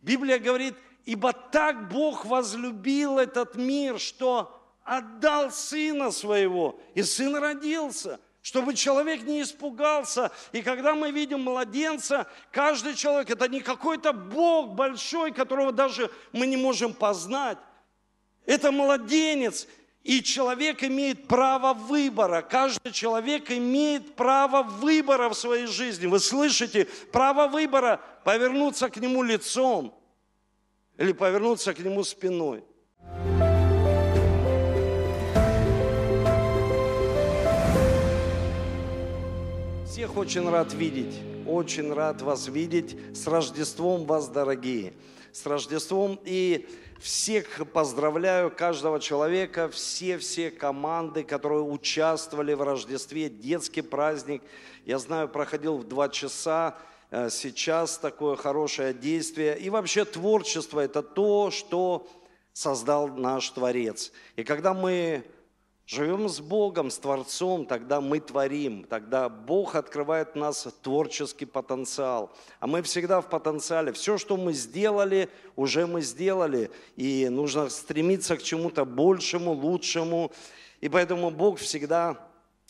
Библия говорит, ибо так Бог возлюбил этот мир, что отдал Сына Своего, и Сын родился – чтобы человек не испугался. И когда мы видим младенца, каждый человек, это не какой-то Бог большой, которого даже мы не можем познать. Это младенец, и человек имеет право выбора. Каждый человек имеет право выбора в своей жизни. Вы слышите? Право выбора повернуться к нему лицом или повернуться к нему спиной. Всех очень рад видеть, очень рад вас видеть. С Рождеством вас, дорогие! С Рождеством и всех поздравляю, каждого человека, все-все команды, которые участвовали в Рождестве, детский праздник. Я знаю, проходил в два часа, э, сейчас такое хорошее действие. И вообще творчество – это то, что создал наш Творец. И когда мы живем с Богом, с Творцом, тогда мы творим, тогда Бог открывает в нас творческий потенциал. А мы всегда в потенциале. Все, что мы сделали, уже мы сделали. И нужно стремиться к чему-то большему, лучшему. И поэтому Бог всегда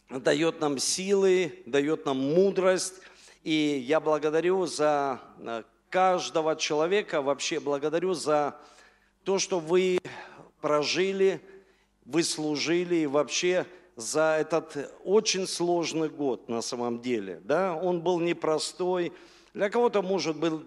дает нам силы, дает нам мудрость. И я благодарю за э, каждого человека, вообще благодарю за то, что вы прожили – вы служили и вообще за этот очень сложный год на самом деле. Да? Он был непростой. Для кого-то, может, был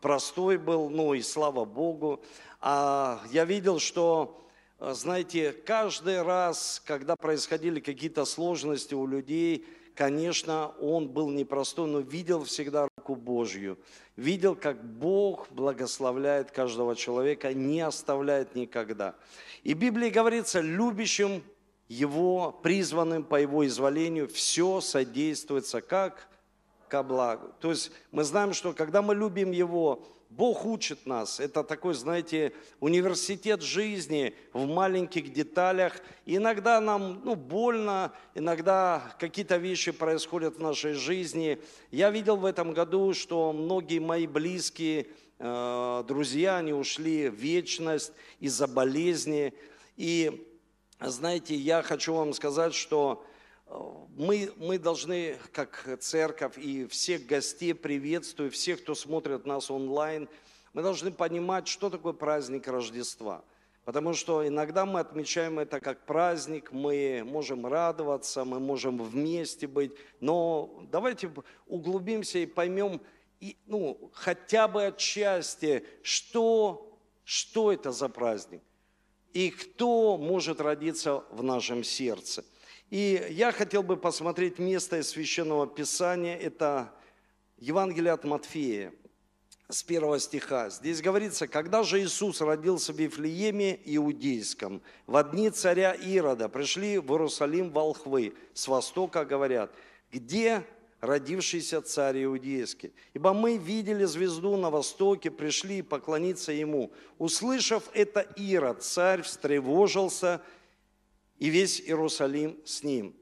простой был, ну и слава Богу. А я видел, что, знаете, каждый раз, когда происходили какие-то сложности у людей, конечно, он был непростой, но видел всегда руку Божью. Видел, как Бог благословляет каждого человека, не оставляет никогда. И в Библии говорится, любящим его, призванным по его изволению, все содействуется как ко благу. То есть мы знаем, что когда мы любим его, Бог учит нас. Это такой, знаете, университет жизни в маленьких деталях. И иногда нам ну, больно, иногда какие-то вещи происходят в нашей жизни. Я видел в этом году, что многие мои близкие, друзья, они ушли в вечность из-за болезни. И, знаете, я хочу вам сказать, что э, мы, мы должны, как церковь, и всех гостей приветствую, всех, кто смотрит нас онлайн, мы должны понимать, что такое праздник Рождества. Потому что иногда мы отмечаем это как праздник, мы можем радоваться, мы можем вместе быть, но давайте углубимся и поймем, и, ну, хотя бы отчасти, что, что это за праздник и кто может родиться в нашем сердце. И я хотел бы посмотреть место из Священного Писания, это Евангелие от Матфея, с первого стиха. Здесь говорится, когда же Иисус родился в Вифлееме Иудейском, в дни царя Ирода пришли в Иерусалим волхвы, с востока говорят, где родившийся царь Иудейский. Ибо мы видели звезду на востоке, пришли поклониться ему. Услышав это Ирод, царь встревожился, и весь Иерусалим с ним.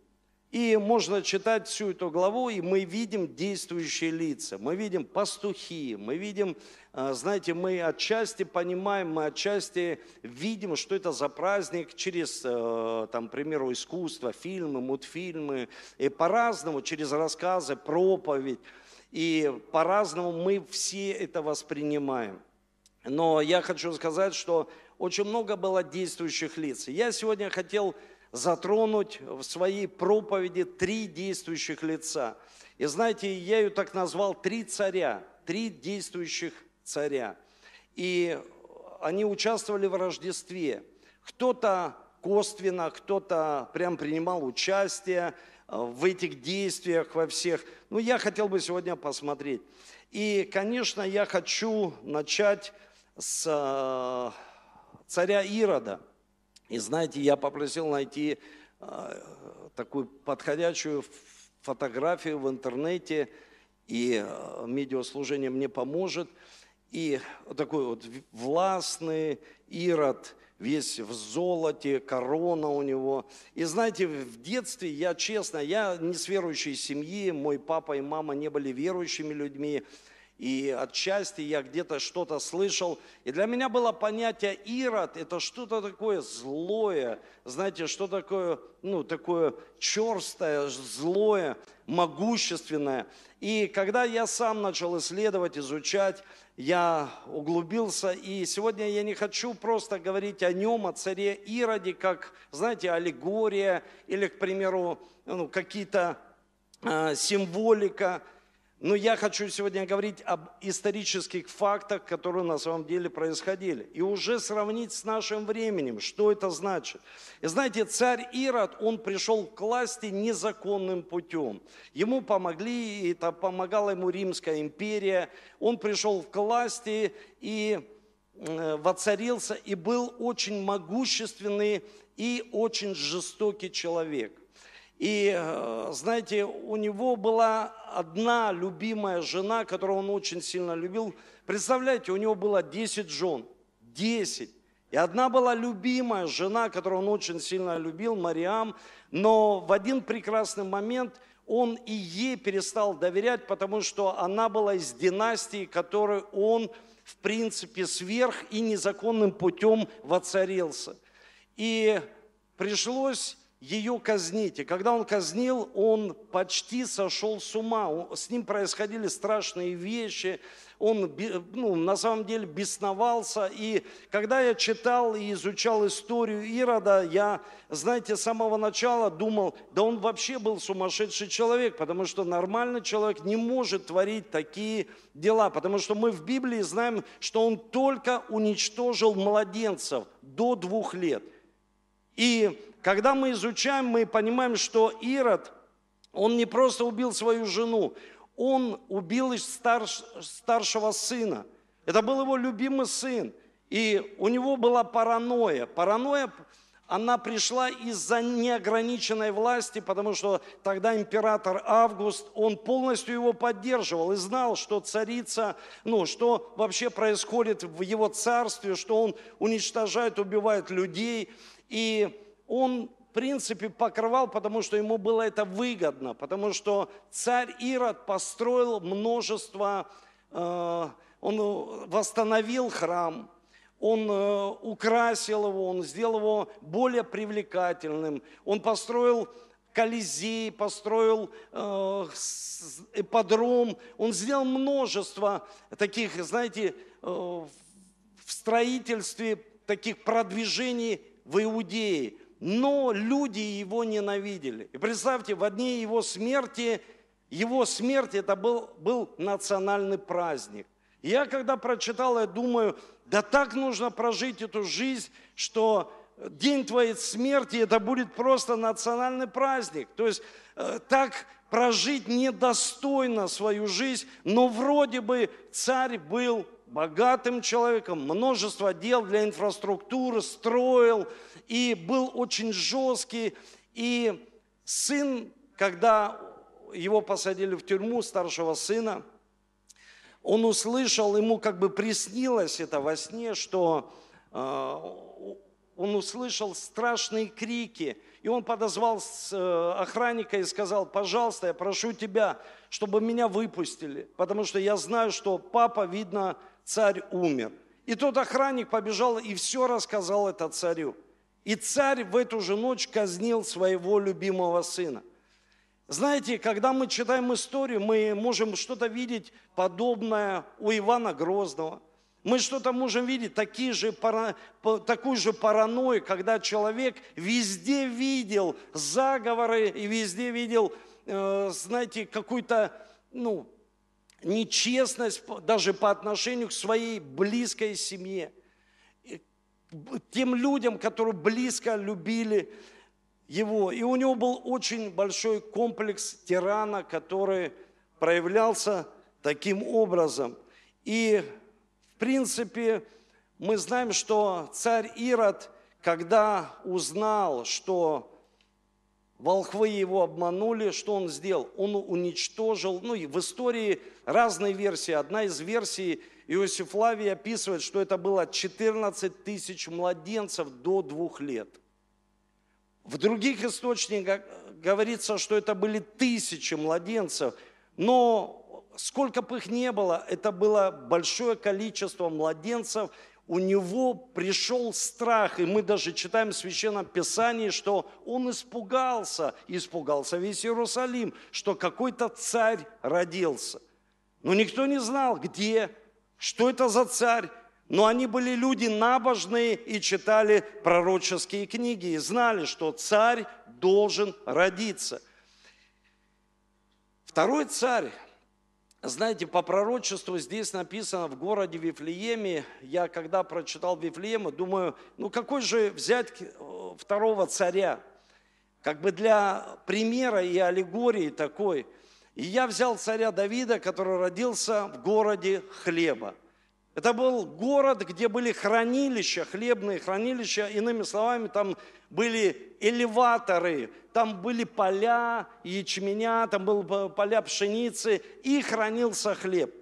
И можно читать всю эту главу, и мы видим действующие лица. Мы видим пастухи, мы видим, знаете, мы отчасти понимаем, мы отчасти видим, что это за праздник через, э, там, к примеру, искусство, фильмы, мультфильмы, и по-разному, через рассказы, проповедь. И по-разному мы все это воспринимаем. Но я хочу сказать, что очень много было действующих лиц. Я сегодня хотел затронуть в своей проповеди три действующих лица. И знаете, я ее так назвал «Три царя», три действующих царя. И они участвовали в Рождестве. Кто-то косвенно, кто-то прям принимал участие э, в этих действиях во всех. Ну, я хотел бы сегодня посмотреть. И, конечно, я хочу начать с э, царя Ирода – и знаете, я попросил найти э, такую подходящую фотографию в интернете, и медиаслужение мне поможет. И такой вот властный Ирод, весь в золоте, корона у него. И знаете, в детстве я, честно, я не с верующей семьи, мой папа и мама не были верующими людьми. и отчасти я где-то что-то слышал. И для меня было понятие Ирод – это что-то такое злое, знаете, что такое, ну, такое черстое, злое, могущественное. И когда я сам начал исследовать, изучать, я углубился, и сегодня я не хочу просто говорить о нем, о царе Ироде, как, знаете, аллегория или, к примеру, ну, какие-то э, символика – но я хочу сегодня говорить об исторических фактах, которые на самом деле происходили. И уже сравнить с нашим временем, что это значит. И знаете, царь Ирод, он пришел к власти незаконным путем. Ему помогли, это помогала ему Римская империя. Он пришел к власти и э, воцарился, и был очень могущественный и очень жестокий человек – и, э, знаете, у него была одна любимая жена, которую он очень сильно любил. Представляете, у него было 10 жен. 10. И одна была любимая жена, которую он очень сильно любил, Мариам. Но в один прекрасный момент он и ей перестал доверять, потому что она была из династии, которой он, в принципе, сверх и незаконным путем воцарился. И пришлось ее казнить. И когда он казнил, он почти сошел с ума. С ним происходили страшные вещи. Он ну, на самом деле бесновался. И когда я читал и изучал историю Ирода, я, знаете, с самого начала думал, да он вообще был сумасшедший человек, потому что нормальный человек не может творить такие дела. Потому что мы в Библии знаем, что он только уничтожил младенцев до двух лет. И когда мы изучаем, мы понимаем, что Ирод, он не просто убил свою жену, он убил старш, старшего сына. Это был его любимый сын. И у него была паранойя. Паранойя, она пришла из-за неограниченной власти, потому что тогда император Август, он полностью его поддерживал и знал, что царица, ну, что вообще происходит в его царстве, что он уничтожает, убивает людей. И он, в принципе, покрывал, потому что ему было это выгодно, потому что царь Ирод построил множество, э, он восстановил храм, он э, украсил его, он сделал его более привлекательным, он построил Колизей, построил э, он сделал множество таких, знаете, в строительстве таких продвижений в Иудее но люди его ненавидели. И представьте, в дни его смерти, его смерть это был, был национальный праздник. Я когда прочитал, я думаю, да так нужно прожить эту жизнь, что день твоей смерти это будет просто национальный праздник. То есть э, так прожить недостойно свою жизнь, но вроде бы царь был богатым человеком, множество дел для инфраструктуры строил и был очень жесткий. И сын, когда его посадили в тюрьму, старшего сына, он услышал, ему как бы приснилось это во сне, что э, он услышал страшные крики, и он подозвал э, охранника и сказал, пожалуйста, я прошу тебя, чтобы меня выпустили, потому что я знаю, что папа, видно, царь умер. И тот охранник побежал и все рассказал это царю. И царь в эту же ночь казнил своего любимого сына. Знаете, когда мы читаем историю, мы можем что-то видеть подобное у Ивана Грозного. Мы что-то можем видеть, такие же, такую же паранойю, когда человек везде видел заговоры и везде видел, э, знаете, какую-то, ну, нечестность даже по отношению к своей близкой семье. Тем людям, которые близко любили его. И у него был очень большой комплекс тирана, который проявлялся таким образом. И, в принципе, мы знаем, что царь Ирод, когда узнал, что волхвы его обманули, что он сделал? Он уничтожил, ну и в истории разные версии. Одна из версий Иосиф Лавий описывает, что это было 14 тысяч младенцев до двух лет. В других источниках говорится, что это были тысячи младенцев, но сколько бы их не было, это было большое количество младенцев, у него пришел страх, и мы даже читаем в Священном Писании, что он испугался, испугался весь Иерусалим, что какой-то царь родился. Но никто не знал, где, что это за царь. Но они были люди набожные и читали пророческие книги, и знали, что царь должен родиться. Второй царь, знаете, по пророчеству здесь написано в городе Вифлееме. Я когда прочитал Вифлеема, думаю, ну какой же взять э, второго царя? Как бы для примера и аллегории такой. И я взял царя Давида, который родился в городе хлеба. Это был город, где были хранилища, хлебные хранилища. Иными словами, там были элеваторы, там были поля ячменя, там были поля пшеницы, и хранился хлеб.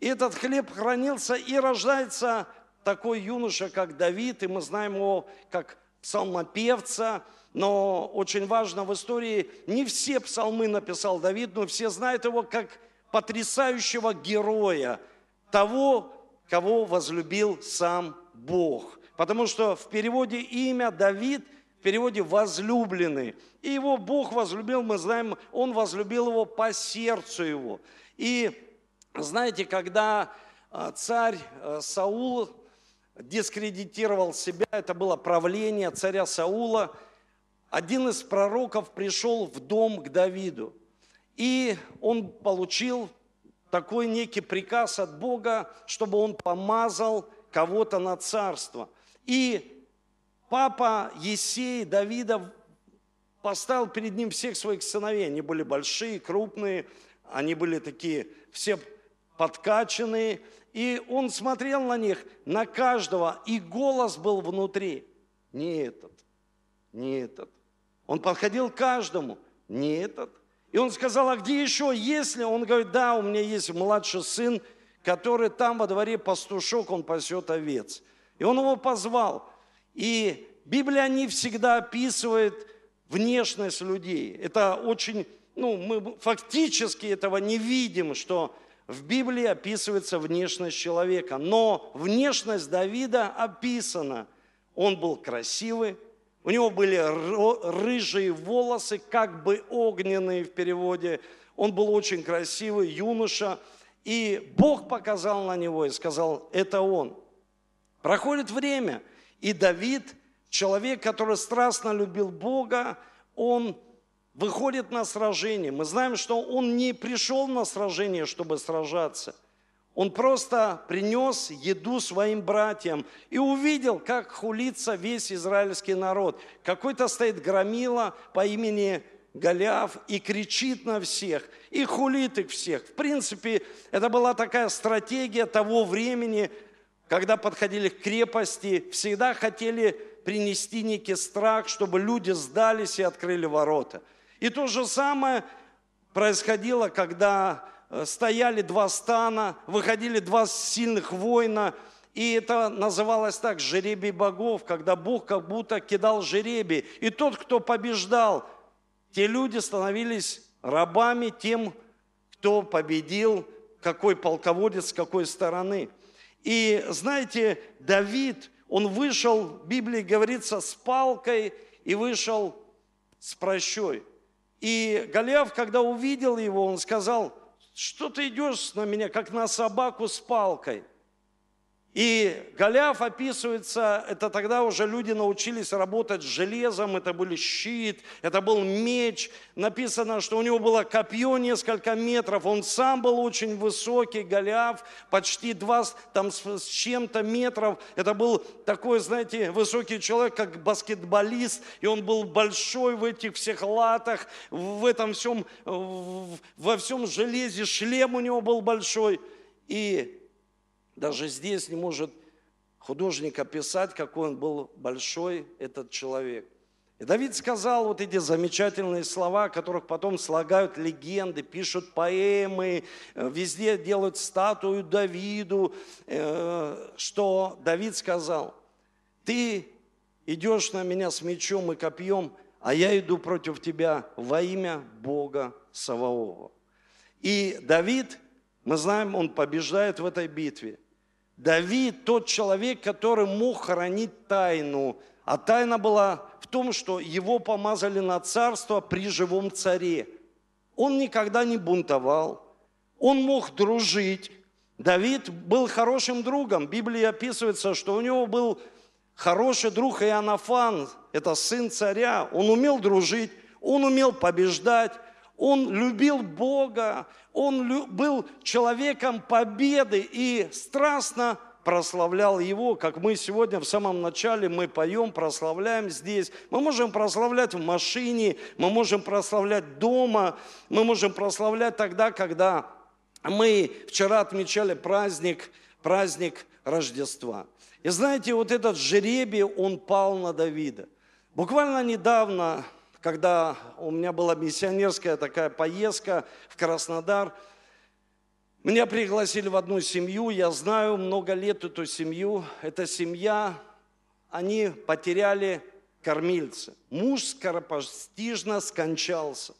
И этот хлеб хранился, и рождается такой юноша, как Давид, и мы знаем его как псалмопевца, но очень важно в истории, не все псалмы написал Давид, но все знают его как потрясающего героя, того, кого возлюбил сам Бог. Потому что в переводе имя Давид, в переводе возлюбленный. И его Бог возлюбил, мы знаем, он возлюбил его по сердцу его. И знаете, когда а, царь а, Саул дискредитировал себя, это было правление царя Саула, один из пророков пришел в дом к Давиду. И он получил такой некий приказ от Бога, чтобы он помазал кого-то на царство. И папа Есей Давида поставил перед ним всех своих сыновей. Они были большие, крупные, они были такие все подкачанные. И он смотрел на них, на каждого, и голос был внутри. Не этот, не этот. Он подходил к каждому, не этот, и он сказал, а где еще, если? Он говорит, да, у меня есть младший сын, который там во дворе пастушок, он пасет овец. И он его позвал. И Библия не всегда описывает внешность людей. Это очень, ну, мы фактически этого не видим, что в Библии описывается внешность человека. Но внешность Давида описана. Он был красивый, у него были рыжие волосы, как бы огненные в переводе. Он был очень красивый юноша. И Бог показал на него и сказал, это он. Проходит время, и Давид, человек, который страстно любил Бога, он выходит на сражение. Мы знаем, что он не пришел на сражение, чтобы сражаться – он просто принес еду своим братьям и увидел, как хулится весь израильский народ. Какой-то стоит громила по имени Голиаф и кричит на всех, и хулит их всех. В принципе, это была такая стратегия того времени, когда подходили к крепости, всегда хотели принести некий страх, чтобы люди сдались и открыли ворота. И то же самое происходило, когда стояли два стана, выходили два сильных воина, и это называлось так, жеребий богов, когда Бог как будто кидал жеребий. И тот, кто побеждал, те люди становились рабами тем, кто победил, какой полководец, с какой стороны. И знаете, Давид, он вышел, в Библии говорится, с палкой и вышел с прощой. И Голиаф, когда увидел его, он сказал – что ты идешь на меня, как на собаку с палкой – и Голиаф описывается, это тогда уже люди научились работать с железом, это был щит, это был меч. Написано, что у него было копье несколько метров, он сам был очень высокий, Голиаф, почти два там с чем-то метров. Это был такой, знаете, высокий человек, как баскетболист, и он был большой в этих всех латах, в этом всем, во всем железе, шлем у него был большой. И даже здесь не может художник описать, какой он был большой, этот человек. И Давид сказал вот эти замечательные слова, которых потом слагают легенды, пишут поэмы, э, везде делают статую Давиду, э, что Давид сказал, ты идешь на меня с мечом и копьем, а я иду против тебя во имя Бога Саваофа. И Давид Мы знаем, он побеждает в этой битве. Давид тот человек, который мог хранить тайну. А тайна была в том, что его помазали на царство при живом царе. Он никогда не бунтовал. Он мог дружить. Давид был хорошим другом. В Библии описывается, что у него был хороший друг Иоаннафан, это сын царя. Он умел дружить, он умел побеждать, он любил Бога, он был человеком победы и страстно прославлял Его, как мы сегодня в самом начале мы поем, прославляем здесь. Мы можем прославлять в машине, мы можем прославлять дома, мы можем прославлять тогда, когда мы вчера отмечали праздник, праздник Рождества. И знаете, вот этот жеребий, он пал на Давида. Буквально недавно, когда у меня была миссионерская такая поездка в Краснодар, меня пригласили в одну семью, я знаю много лет эту семью. Эта семья, они потеряли кормильца. Муж скоропостижно скончался.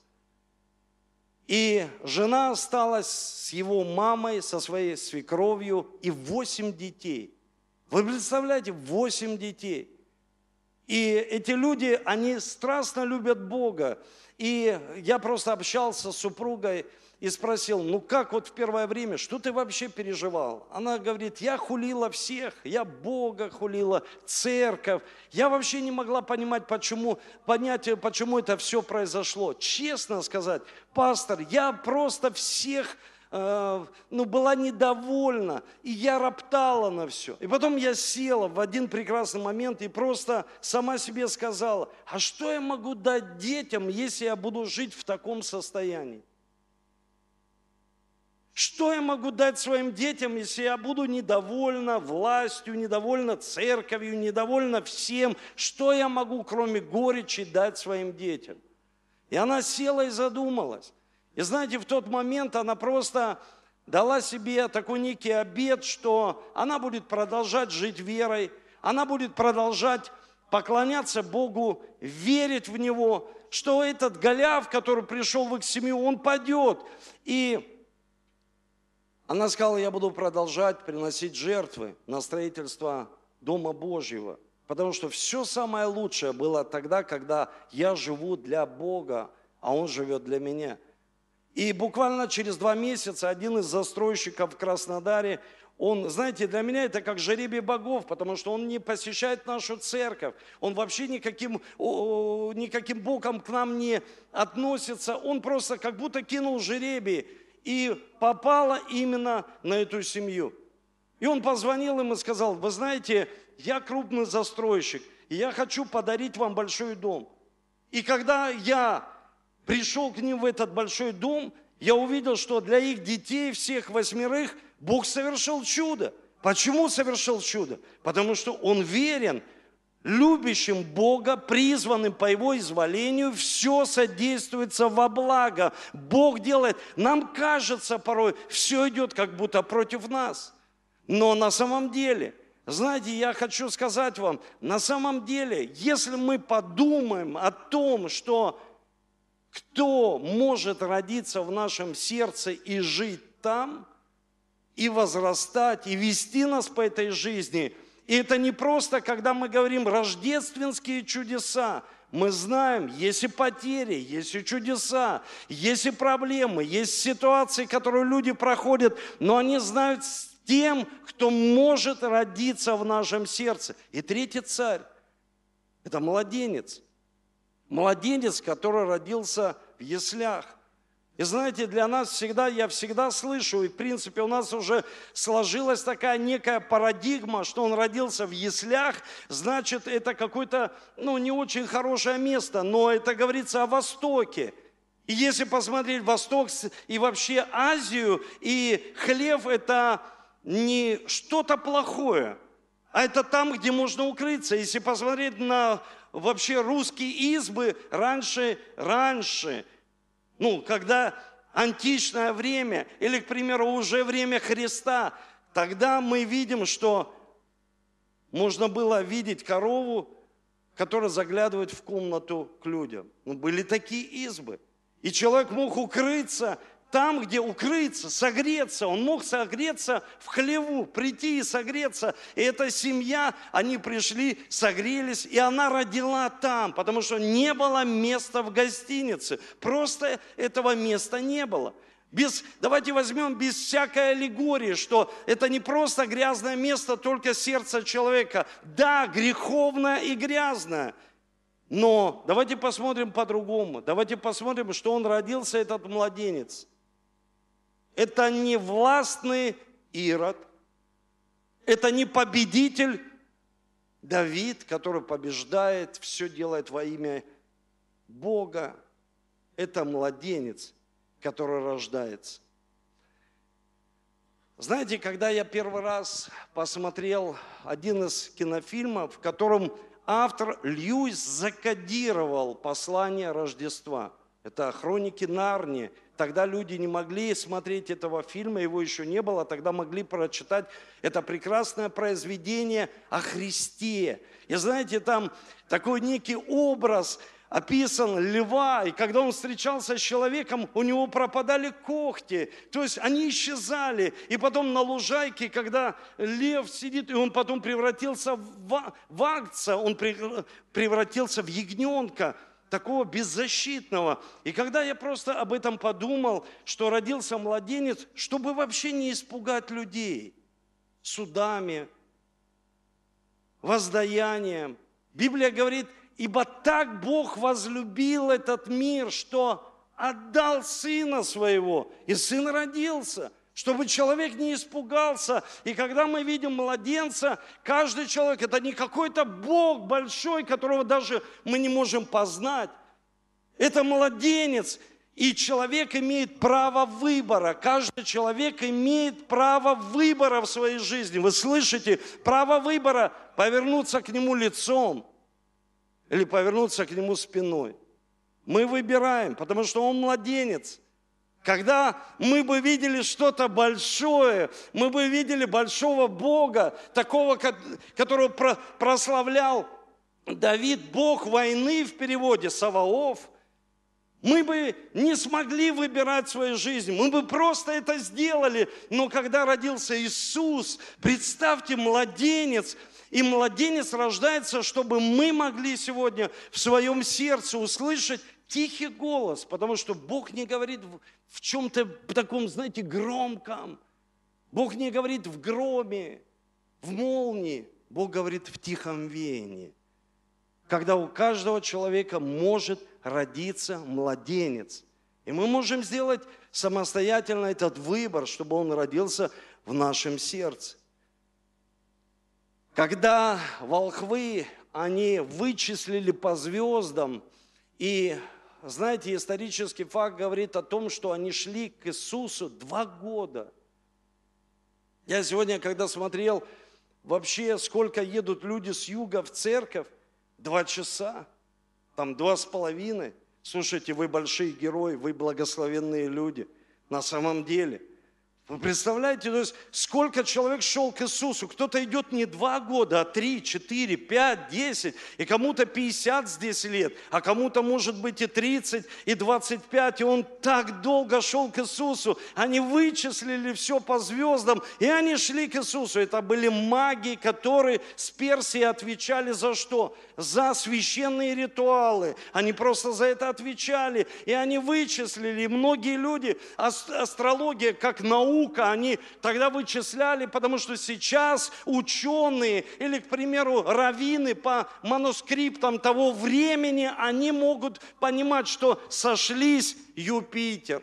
И жена осталась с его мамой, со своей свекровью и восемь детей. Вы представляете, восемь детей. И эти люди, они страстно любят Бога. И я просто общался с супругой и спросил, ну как вот в первое время, что ты вообще переживал? Она говорит, я хулила всех, я Бога хулила, церковь. Я вообще не могла понимать, почему, понять, почему это все произошло. Честно сказать, пастор, я просто всех Э, ну, была недовольна, и я роптала на все. И потом я села в один прекрасный момент и просто сама себе сказала, а что я могу дать детям, если я буду жить в таком состоянии? Что я могу дать своим детям, если я буду недовольна властью, недовольна церковью, недовольна всем? Что я могу, кроме горечи, дать своим детям? И она села и задумалась. И знаете, в тот момент она просто дала себе такой некий обед, что она будет продолжать жить верой, она будет продолжать поклоняться Богу, верить в Него, что этот Голиаф, который пришел в их семью, он падет. И она сказала, я буду продолжать приносить жертвы на строительство Дома Божьего, потому что все самое лучшее было тогда, когда я живу для Бога, а Он живет для меня – и буквально через два месяца один из застройщиков в Краснодаре, он, знаете, для меня это как жеребий богов, потому что он не посещает нашу церковь, он вообще никаким, никаким боком к нам не относится, он просто как будто кинул жеребий и попало именно на эту семью. И он позвонил им и сказал, вы знаете, я крупный застройщик, и я хочу подарить вам большой дом. И когда я пришел к ним в этот большой дом, я увидел, что для их детей, всех восьмерых, Бог совершил чудо. Почему совершил чудо? Потому что Он верен, любящим Бога, призванным по Его изволению, все содействуется во благо. Бог делает, нам кажется порой, все идет как будто против нас. Но на самом деле, знаете, я хочу сказать вам, на самом деле, если мы подумаем о том, что кто может родиться в нашем сердце и жить там, и возрастать, и вести нас по этой жизни. И это не просто, когда мы говорим рождественские чудеса. Мы знаем, есть и потери, есть и чудеса, есть и проблемы, есть ситуации, которые люди проходят, но они знают с тем, кто может родиться в нашем сердце. И третий царь – это младенец – Младенец, который родился в яслях. И знаете, для нас всегда, я всегда слышу, и в принципе у нас уже сложилась такая некая парадигма, что он родился в яслях, значит, это какое-то, ну, не очень хорошее место, но это говорится о Востоке. И если посмотреть Восток и вообще Азию, и хлев – это не что-то плохое, а это там, где можно укрыться. Если посмотреть на вообще русские избы раньше, раньше, ну, когда античное время, или, к примеру, уже время Христа, тогда мы видим, что можно было видеть корову, которая заглядывает в комнату к людям. Ну, были такие избы. И человек мог укрыться там, где укрыться, согреться. Он мог согреться в хлеву, прийти и согреться. И эта семья, они пришли, согрелись, и она родила там, потому что не было места в гостинице. Просто этого места не было. Без, давайте возьмем без всякой аллегории, что это не просто грязное место, только сердце человека. Да, греховное и грязное. Но давайте посмотрим по-другому. Давайте посмотрим, что он родился, этот младенец. Это не властный Ирод, это не победитель Давид, который побеждает, все делает во имя Бога. Это младенец, который рождается. Знаете, когда я первый раз посмотрел один из кинофильмов, в котором автор Льюис закодировал послание Рождества. Это хроники Нарнии. Тогда люди не могли смотреть этого фильма, его еще не было, тогда могли прочитать это прекрасное произведение о Христе. И знаете, там такой некий образ – описан льва, и когда он встречался с человеком, у него пропадали когти, то есть они исчезали. И потом на лужайке, когда лев сидит, и он потом превратился в, в акция, он превратился в ягненка, такого беззащитного. И когда я просто об этом подумал, что родился младенец, чтобы вообще не испугать людей судами, воздаянием. Библия говорит – Ибо так Бог возлюбил этот мир, что отдал Сына Своего, и Сын родился, чтобы человек не испугался. И когда мы видим младенца, каждый человек, это не какой-то Бог большой, которого даже мы не можем познать. Это младенец, и человек имеет право выбора. Каждый человек имеет право выбора в своей жизни. Вы слышите? Право выбора повернуться к нему лицом – или повернуться к нему спиной. Мы выбираем, потому что он младенец. Когда мы бы видели что-то большое, мы бы видели большого Бога, такого, которого прославлял Давид, Бог войны в переводе, Саваоф, мы бы не смогли выбирать свою жизнь, мы бы просто это сделали. Но когда родился Иисус, представьте, младенец – и младенец рождается, чтобы мы могли сегодня в своем сердце услышать тихий голос, потому что Бог не говорит в чем-то таком, знаете, громком. Бог не говорит в громе, в молнии. Бог говорит в тихом веянии. Когда у каждого человека может родиться младенец. И мы можем сделать самостоятельно этот выбор, чтобы он родился в нашем сердце. Когда волхвы, они вычислили по звездам, и, знаете, исторический факт говорит о том, что они шли к Иисусу два года. Я сегодня, когда смотрел вообще, сколько едут люди с юга в церковь, два часа, там два с половиной. Слушайте, вы большие герои, вы благословенные люди. На самом деле – вы представляете, то есть сколько человек шел к Иисусу? Кто-то идет не два года, а три, четыре, пять, десять, и кому-то 50 здесь лет, а кому-то может быть и 30, и 25, и он так долго шел к Иисусу. Они вычислили все по звездам, и они шли к Иисусу. Это были маги, которые с Персии отвечали за что? За священные ритуалы. Они просто за это отвечали, и они вычислили. И многие люди, астрология как наука, наука, они тогда вычисляли, потому что сейчас ученые или, к примеру, раввины по манускриптам того времени, они могут понимать, что сошлись Юпитер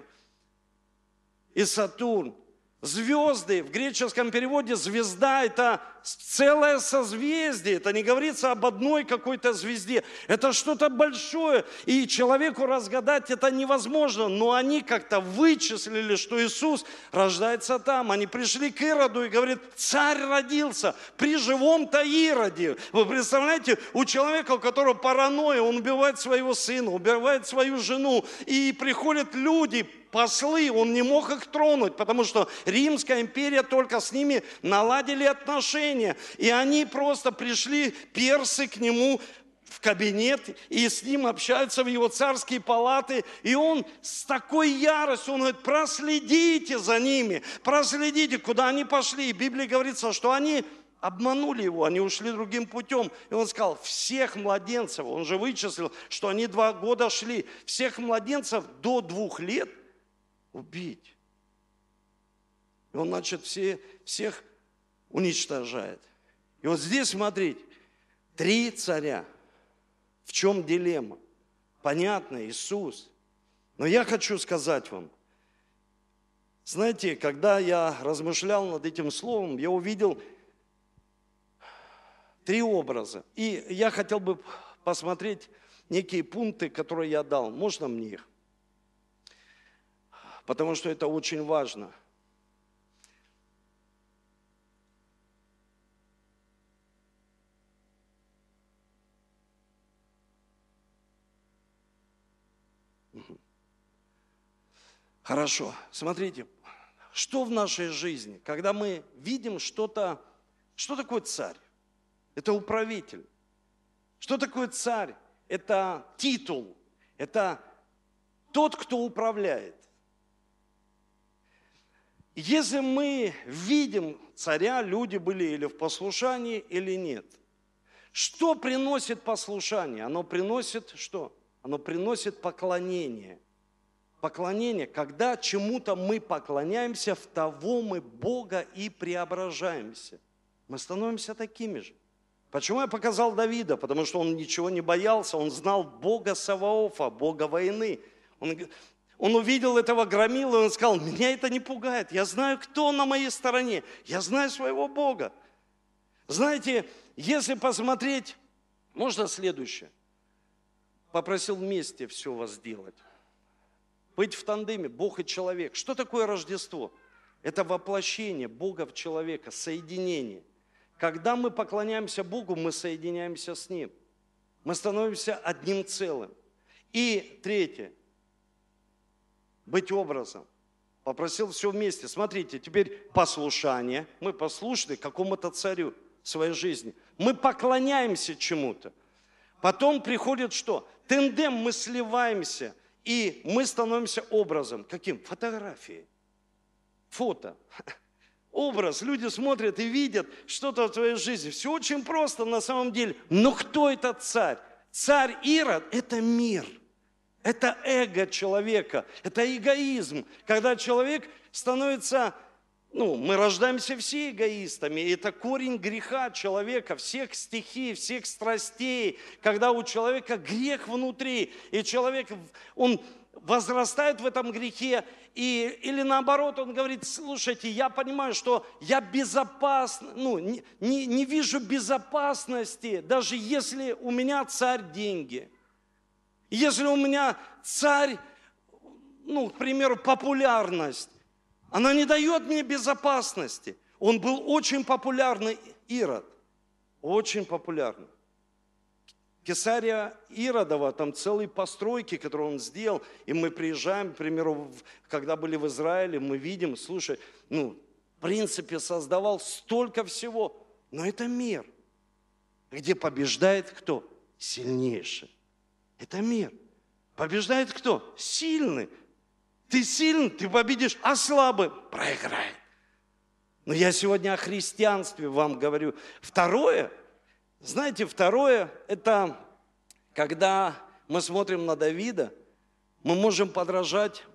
и Сатурн. Звезды, в греческом переводе звезда – это целое созвездие. Это не говорится об одной какой-то звезде. Это что-то большое. И человеку разгадать это невозможно. Но они как-то вычислили, что Иисус рождается там. Они пришли к Ироду и говорят, царь родился при живом-то Ироде. Вы представляете, у человека, у которого паранойя, он убивает своего сына, убивает свою жену. И приходят люди, послы, он не мог их тронуть, потому что Римская империя только с ними наладили отношения. И они просто пришли, персы, к нему в кабинет, и с ним общаются в его царские палаты, и он с такой яростью, он говорит, проследите за ними, проследите, куда они пошли. И в Библии говорится, что они обманули его, они ушли другим путем. И он сказал, всех младенцев, он же вычислил, что они два года шли, всех младенцев до двух лет убить. И он, значит, все, всех уничтожает. И вот здесь, смотрите, три царя. В чем дилемма? Понятно, Иисус. Но я хочу сказать вам, знаете, когда я размышлял над этим словом, я увидел три образа. И я хотел бы посмотреть некие пункты, которые я дал. Можно мне их? Потому что это очень важно. Хорошо, смотрите, что в нашей жизни, когда мы видим что-то, что такое царь? это управитель. Что такое царь? Это титул, это тот, кто управляет. Если мы видим царя, люди были или в послушании, или нет. Что приносит послушание? Оно приносит что? Оно приносит поклонение. Поклонение, когда чему-то мы поклоняемся, в того мы Бога и преображаемся. Мы становимся такими же. Почему я показал Давида? Потому что он ничего не боялся, он знал Бога Саваофа, Бога войны. Он, он увидел этого громила, и он сказал, меня это не пугает, я знаю, кто на моей стороне, я знаю своего Бога. Знаете, если посмотреть, можно следующее. Попросил вместе все вас сделать. Быть в тандеме, Бог и человек. Что такое Рождество? Это воплощение Бога в человека, соединение – когда мы поклоняемся Богу, мы соединяемся с Ним. Мы становимся одним целым. И третье. Быть образом. Попросил все вместе. Смотрите, теперь послушание. Мы послушны какому-то царю в своей жизни. Мы поклоняемся чему-то. Потом приходит что? Тендем, мы сливаемся. И мы становимся образом. Каким? Фотографией. Фото образ. Люди смотрят и видят что-то в твоей жизни. Все очень просто на самом деле. Но кто этот царь? Царь Ирод – это мир. Это эго человека, это эгоизм. Когда человек становится, ну, мы рождаемся все эгоистами. И это корень греха человека, всех стихий, всех страстей. Когда у человека грех внутри, и человек, он возрастает в этом грехе, и, или наоборот, он говорит, слушайте, я понимаю, что я безопасен, ну, не, не, не вижу безопасности, даже если у меня царь деньги. Если у меня царь, ну, к примеру, популярность, она не дает мне безопасности. Он был очень популярный Ирод, очень популярный. Кесария Иродова, там целые постройки, которые он сделал, и мы приезжаем, к примеру, когда были в Израиле, мы видим, слушай, ну, в принципе, создавал столько всего, но это мир, где побеждает кто? Сильнейший. Это мир. Побеждает кто? Сильный. Ты сильный, ты победишь, а слабый проиграет. Но я сегодня о христианстве вам говорю. Второе – знаете, второе, это когда мы смотрим на Давида, мы можем подражать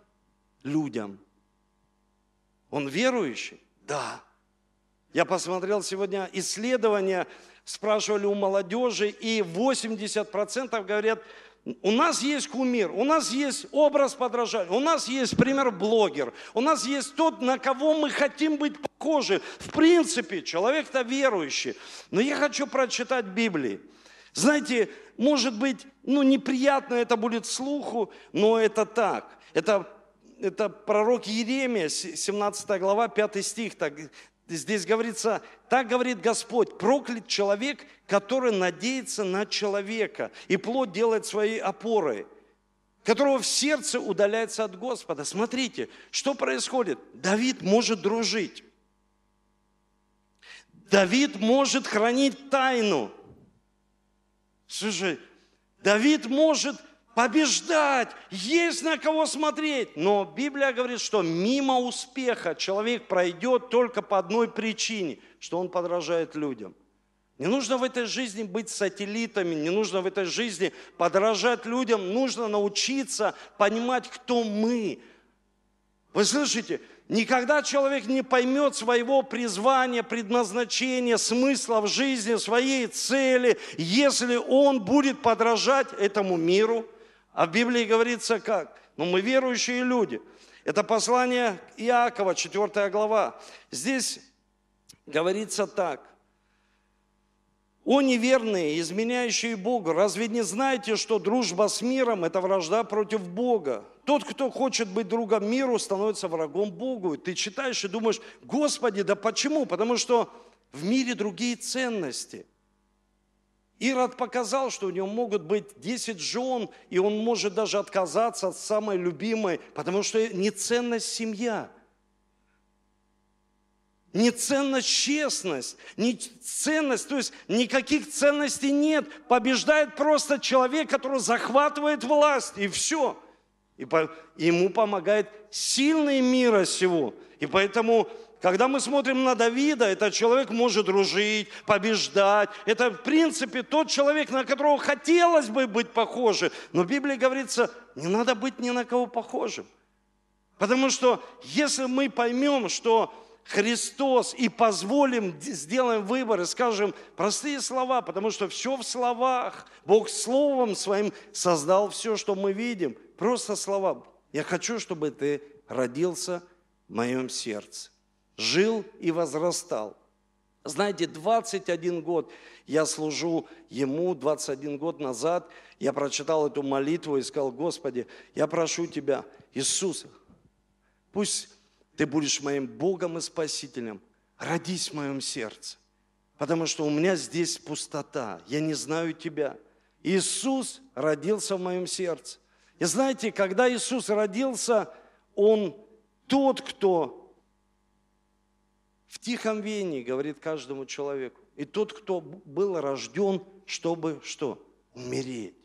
людям. Он верующий? Да. Я посмотрел сегодня исследования, спрашивали у молодежи, и 80% говорят, у нас есть кумир, у нас есть образ подражания, у нас есть, пример, блогер, у нас есть тот, на кого мы хотим быть похожи. В принципе, человек-то верующий. Но я хочу прочитать Библии. Знаете, может быть, ну, неприятно это будет слуху, но это так. Это, это пророк Еремия, 17 глава, 5 стих, так, Здесь говорится, так говорит Господь, проклят человек, который надеется на человека и плод делает своей опорой, которого в сердце удаляется от Господа. Смотрите, что происходит. Давид может дружить. Давид может хранить тайну. Слушай, Давид может побеждать, есть на кого смотреть. Но Библия говорит, что мимо успеха человек пройдет только по одной причине, что он подражает людям. Не нужно в этой жизни быть сателлитами, не нужно в этой жизни подражать людям, нужно научиться понимать, кто мы. Вы слышите? Никогда человек не поймет своего призвания, предназначения, смысла в жизни, своей цели, если он будет подражать этому миру – а в Библии говорится как? Ну, мы верующие люди. Это послание Иакова, 4 глава. Здесь говорится так. «О неверные, изменяющие Бога, разве не знаете, что дружба с миром – это вражда против Бога? Тот, кто хочет быть другом миру, становится врагом Богу». Ты читаешь и думаешь, Господи, да почему? Потому что в мире другие ценности – Ирод показал, что у него могут быть 10 жен, и он может даже отказаться от самой любимой, потому что не ценность семья, не ценность честность, не ценность, то есть никаких ценностей нет. Побеждает просто человек, который захватывает власть, и все. И ему помогает сильный мира сего. И поэтому когда мы смотрим на Давида, этот человек может дружить, побеждать. Это, в принципе, тот человек, на которого хотелось бы быть похожим. Но в Библии говорится, не надо быть ни на кого похожим. Потому что если мы поймем, что Христос и позволим, сделаем выбор и скажем простые слова, потому что все в словах. Бог Словом Своим создал все, что мы видим. Просто слова. Я хочу, чтобы ты родился в моем сердце жил и возрастал. Знаете, 21 год я служу Ему, 21 год назад я прочитал эту молитву и сказал, Господи, я прошу Тебя, Иисус, пусть Ты будешь моим Богом и Спасителем, родись в моем сердце, потому что у меня здесь пустота, я не знаю Тебя. Иисус родился в моем сердце. И знаете, когда Иисус родился, Он тот, кто в тихом веянии говорит каждому человеку. И тот, кто был рожден, чтобы что? Умереть.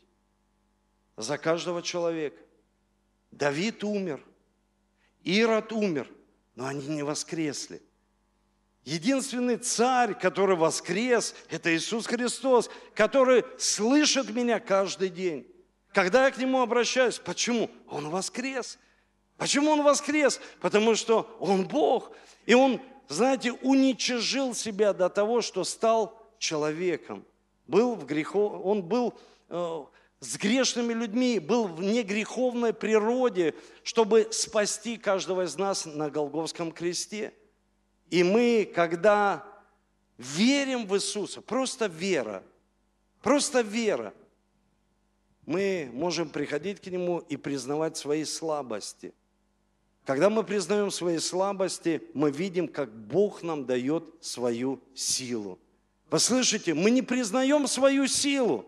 За каждого человека. Давид умер, Ирод умер, но они не воскресли. Единственный царь, который воскрес, это Иисус Христос, который слышит меня каждый день. Когда я к Нему обращаюсь, почему? Он воскрес. Почему Он воскрес? Потому что Он Бог, и Он знаете, уничижил себя до того, что стал человеком. Был в грехо... Он был э, с грешными людьми, был в негреховной природе, чтобы спасти каждого из нас на Голговском кресте. И мы, когда верим в Иисуса, просто вера, просто вера, мы можем приходить к Нему и признавать свои слабости – когда мы признаем свои слабости, мы видим, как Бог нам дает свою силу. Вы слышите, мы не признаем свою силу.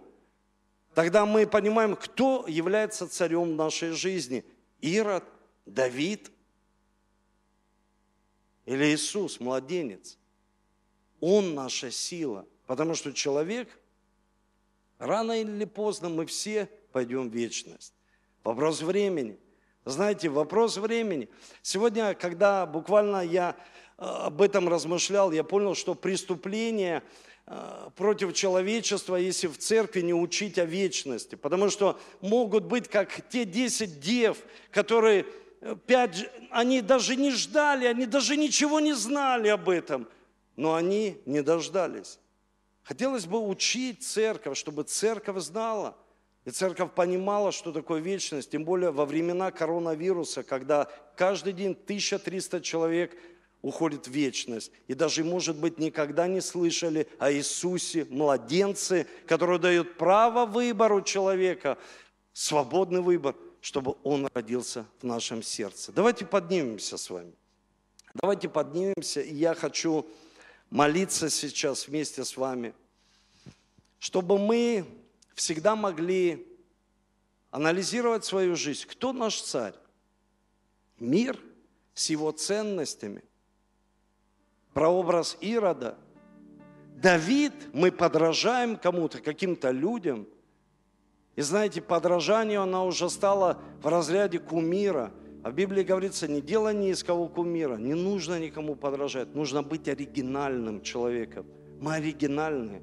Тогда мы понимаем, кто является царем нашей жизни. Ирод, Давид или Иисус, младенец. Он наша сила. Потому что человек, рано или поздно мы все пойдем в вечность. Вопрос времени – знаете, вопрос времени. Сегодня, когда буквально я э, об этом размышлял, я понял, что преступление э, против человечества, если в церкви не учить о вечности. Потому что могут быть как те 10 дев, которые э, пять, они даже не ждали, они даже ничего не знали об этом, но они не дождались. Хотелось бы учить церковь, чтобы церковь знала – и церковь понимала, что такое вечность, тем более во времена коронавируса, когда каждый день 1300 человек уходит в вечность. И даже, может быть, никогда не слышали о Иисусе, младенце, который дает право выбору человека, свободный выбор, чтобы он родился в нашем сердце. Давайте поднимемся с вами. Давайте поднимемся, и я хочу молиться сейчас вместе с вами, чтобы мы всегда могли анализировать свою жизнь. Кто наш царь? Мир с его ценностями. Прообраз Ирода. Давид, мы подражаем кому-то, каким-то людям. И знаете, подражание, оно уже стало в разряде кумира. А в Библии говорится, не делай ни из кого кумира. Не нужно никому подражать. Нужно быть оригинальным человеком. Мы оригинальные.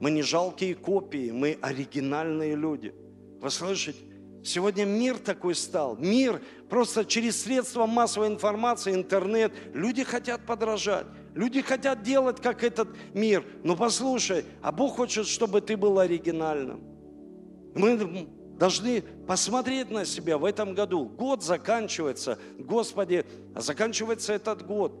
Мы не жалкие копии, мы оригинальные люди. Вы слышите? Сегодня мир такой стал. Мир просто через средства массовой информации, интернет. Люди хотят подражать. Люди хотят делать, как этот мир. Но послушай, а Бог хочет, чтобы ты был оригинальным. Мы должны посмотреть на себя в этом году. Год заканчивается. Господи, заканчивается этот год.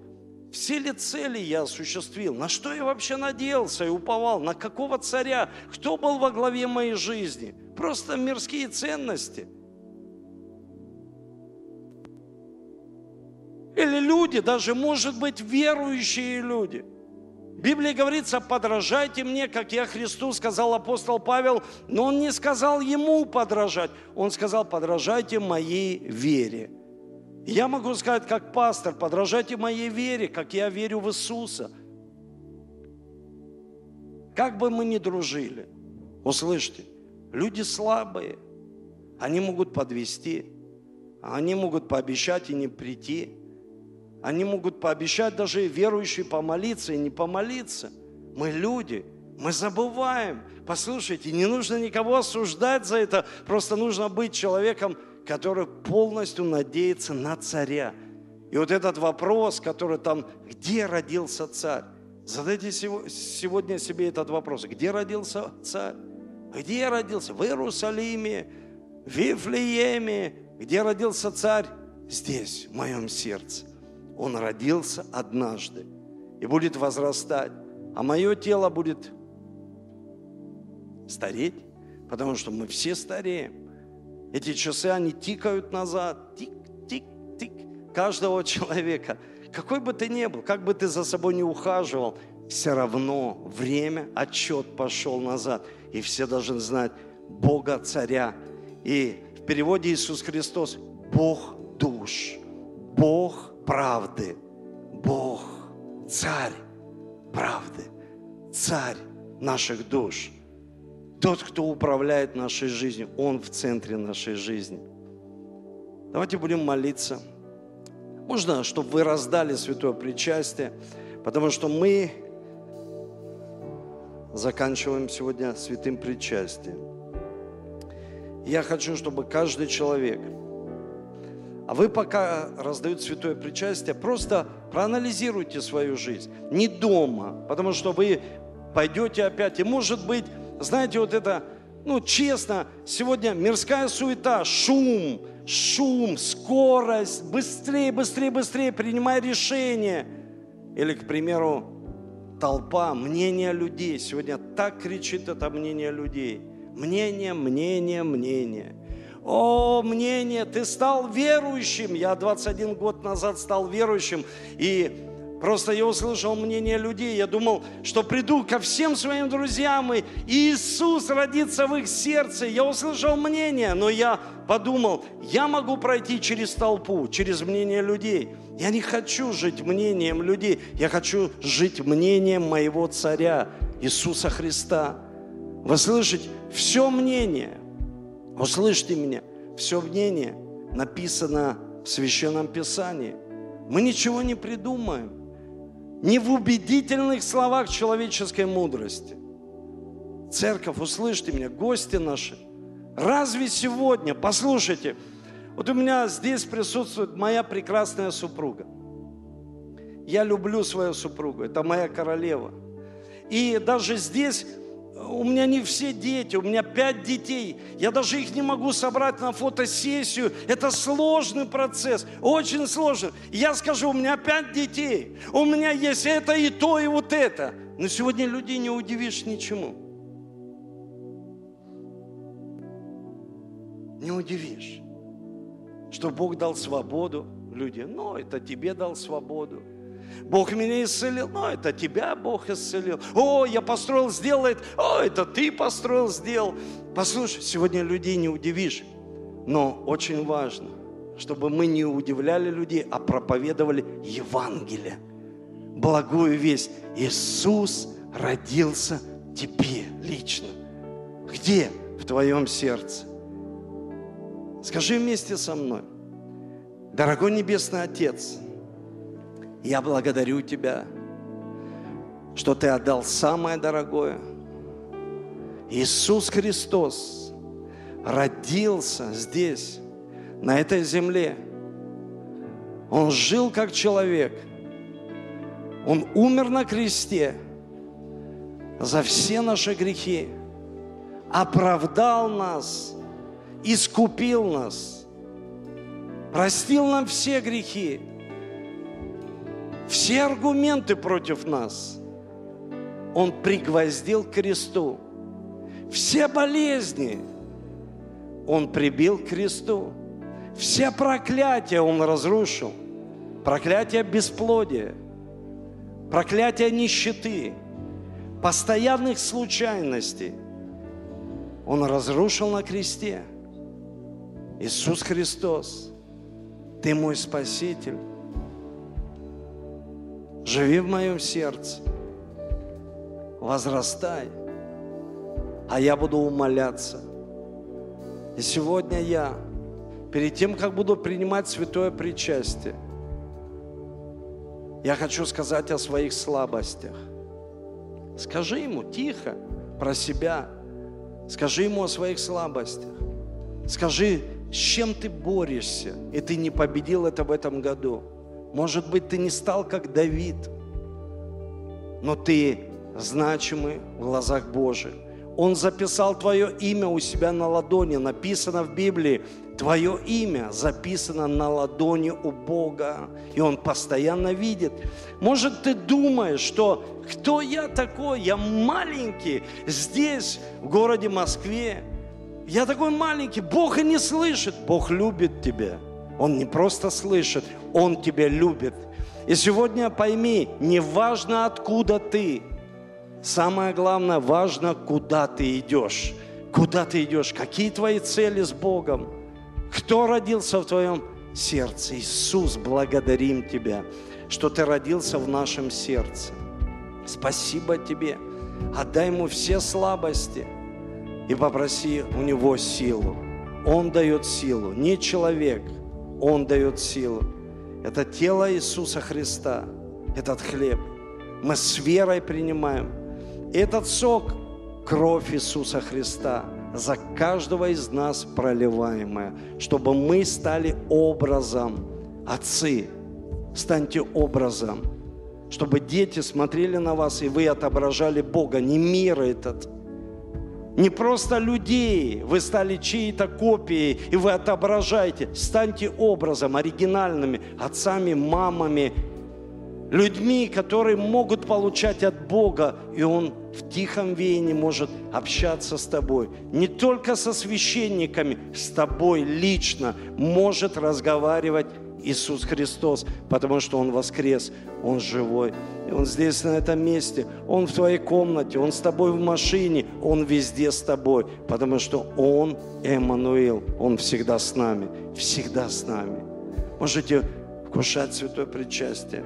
Все ли цели я осуществил? На что я вообще надеялся и уповал? На какого царя? Кто был во главе моей жизни? Просто мирские ценности. Или люди, даже, может быть, верующие люди – в Библии говорится, подражайте мне, как я Христу, сказал апостол Павел, но он не сказал ему подражать, он сказал, подражайте моей вере. Я могу сказать, как пастор, подражайте моей вере, как я верю в Иисуса. Как бы мы ни дружили, услышьте, люди слабые, они могут подвести, они могут пообещать и не прийти. Они могут пообещать даже верующие помолиться и не помолиться. Мы люди, мы забываем. Послушайте, не нужно никого осуждать за это, просто нужно быть человеком, который полностью надеется на царя. И вот этот вопрос, который там, где родился царь? Задайте сегодня себе этот вопрос. Где родился царь? Где родился? В Иерусалиме, в Вифлееме. Где родился царь? Здесь, в моем сердце. Он родился однажды и будет возрастать, а мое тело будет стареть, потому что мы все стареем. Эти часы, они тикают назад, тик, тик, тик, каждого человека. Какой бы ты ни был, как бы ты за собой не ухаживал, все равно время, отчет пошел назад. И все должны знать Бога Царя. И в переводе Иисус Христос – Бог душ, Бог правды. Бог, царь правды, царь наших душ. Тот, кто управляет нашей жизнью, Он в центре нашей жизни. Давайте будем молиться. Можно, чтобы вы раздали святое причастие, потому что мы заканчиваем сегодня святым причастием. Я хочу, чтобы каждый человек – а вы пока раздают святое причастие, просто проанализируйте свою жизнь. Не дома, потому что вы пойдете опять. И может быть, знаете, вот это, ну честно, сегодня мирская суета, шум, шум, скорость, быстрее, быстрее, быстрее, принимай решение. Или, к примеру, толпа, мнение людей. Сегодня так кричит это мнение людей. Мнение, мнение, мнение. О, мнение, ты стал верующим. Я 21 год назад стал верующим. И Просто я услышал мнение людей, я думал, что приду ко всем своим друзьям, и Иисус родится в их сердце. Я услышал мнение, но я подумал, я могу пройти через толпу, через мнение людей. Я не хочу жить мнением людей, я хочу жить мнением моего царя, Иисуса Христа. Вы слышите? Все мнение – Услышьте меня, все мнение написано в Священном Писании. Мы ничего не придумаем. Не в убедительных словах человеческой мудрости. Церковь, услышьте меня, гости наши. Разве сегодня, послушайте, вот у меня здесь присутствует моя прекрасная супруга. Я люблю свою супругу, это моя королева. И даже здесь у меня не все дети, у меня пять детей. Я даже их не могу собрать на фотосессию. Это сложный процесс, очень сложный. Я скажу, у меня пять детей, у меня есть это и то, и вот это. Но сегодня людей не удивишь ничему. Не удивишь, что Бог дал свободу людям. Ну, это тебе дал свободу. Бог меня исцелил, ну, это тебя Бог исцелил. О, я построил, сделал о, это ты построил, сделал. Послушай, сегодня людей не удивишь, но очень важно, чтобы мы не удивляли людей, а проповедовали Евангелие, благую весть. Иисус родился тебе лично. Где? в твоем сердце. Скажи вместе со мной, дорогой Небесный Отец, я благодарю Тебя, что Ты отдал самое дорогое. Иисус Христос родился здесь, на этой земле. Он жил как человек. Он умер на кресте за все наши грехи, оправдал нас, искупил нас, простил нам все грехи, все аргументы против нас. Он пригвоздил к кресту. Все болезни Он прибил к кресту. Все проклятия Он разрушил. Проклятие бесплодия, проклятие нищеты, постоянных случайностей Он разрушил на кресте. Иисус Христос, Ты мой Спаситель. Живи в моем сердце, возрастай, а я буду умоляться. И сегодня я, перед тем, как буду принимать святое причастие, я хочу сказать о своих слабостях. Скажи ему тихо про себя. Скажи ему о своих слабостях. Скажи, с чем ты борешься, и ты не победил это в этом году. Может быть, ты не стал как Давид, но ты значимый в глазах Божьих. Он записал твое имя у себя на ладони. Написано в Библии, твое имя записано на ладони у Бога. И Он постоянно видит. Может, ты думаешь, что кто я такой? Я маленький здесь, в городе Москве. Я такой маленький. Бог и не слышит. Бог любит тебя. Он не просто слышит, Он тебя любит. И сегодня пойми, не важно, откуда ты – Самое главное, важно, куда ты идешь. Куда ты идешь, какие твои цели с Богом. Кто родился в твоем сердце? Иисус, благодарим Тебя, что Ты родился в нашем сердце. Спасибо Тебе. Отдай Ему все слабости и попроси у Него силу. Он дает силу, не человек, Он дает силу. Это тело Иисуса Христа, этот хлеб. Мы с верой принимаем – этот сок – кровь Иисуса Христа, за каждого из нас проливаемая, чтобы мы стали образом. Отцы, станьте образом, чтобы дети смотрели на вас, и вы отображали Бога, не мир этот, не просто людей, вы стали чьей-то копией, и вы отображаете. Станьте образом, оригинальными, отцами, мамами, людьми, которые могут получать от Бога, и Он в тихом веянии может общаться с тобой. Не только со священниками, с тобой лично может разговаривать Иисус Христос, потому что Он воскрес, Он живой. И Он здесь, на этом месте, Он в твоей комнате, Он с тобой в машине, Он везде с тобой, потому что Он Эммануил, Он всегда с нами, всегда с нами. Можете вкушать святое причастие.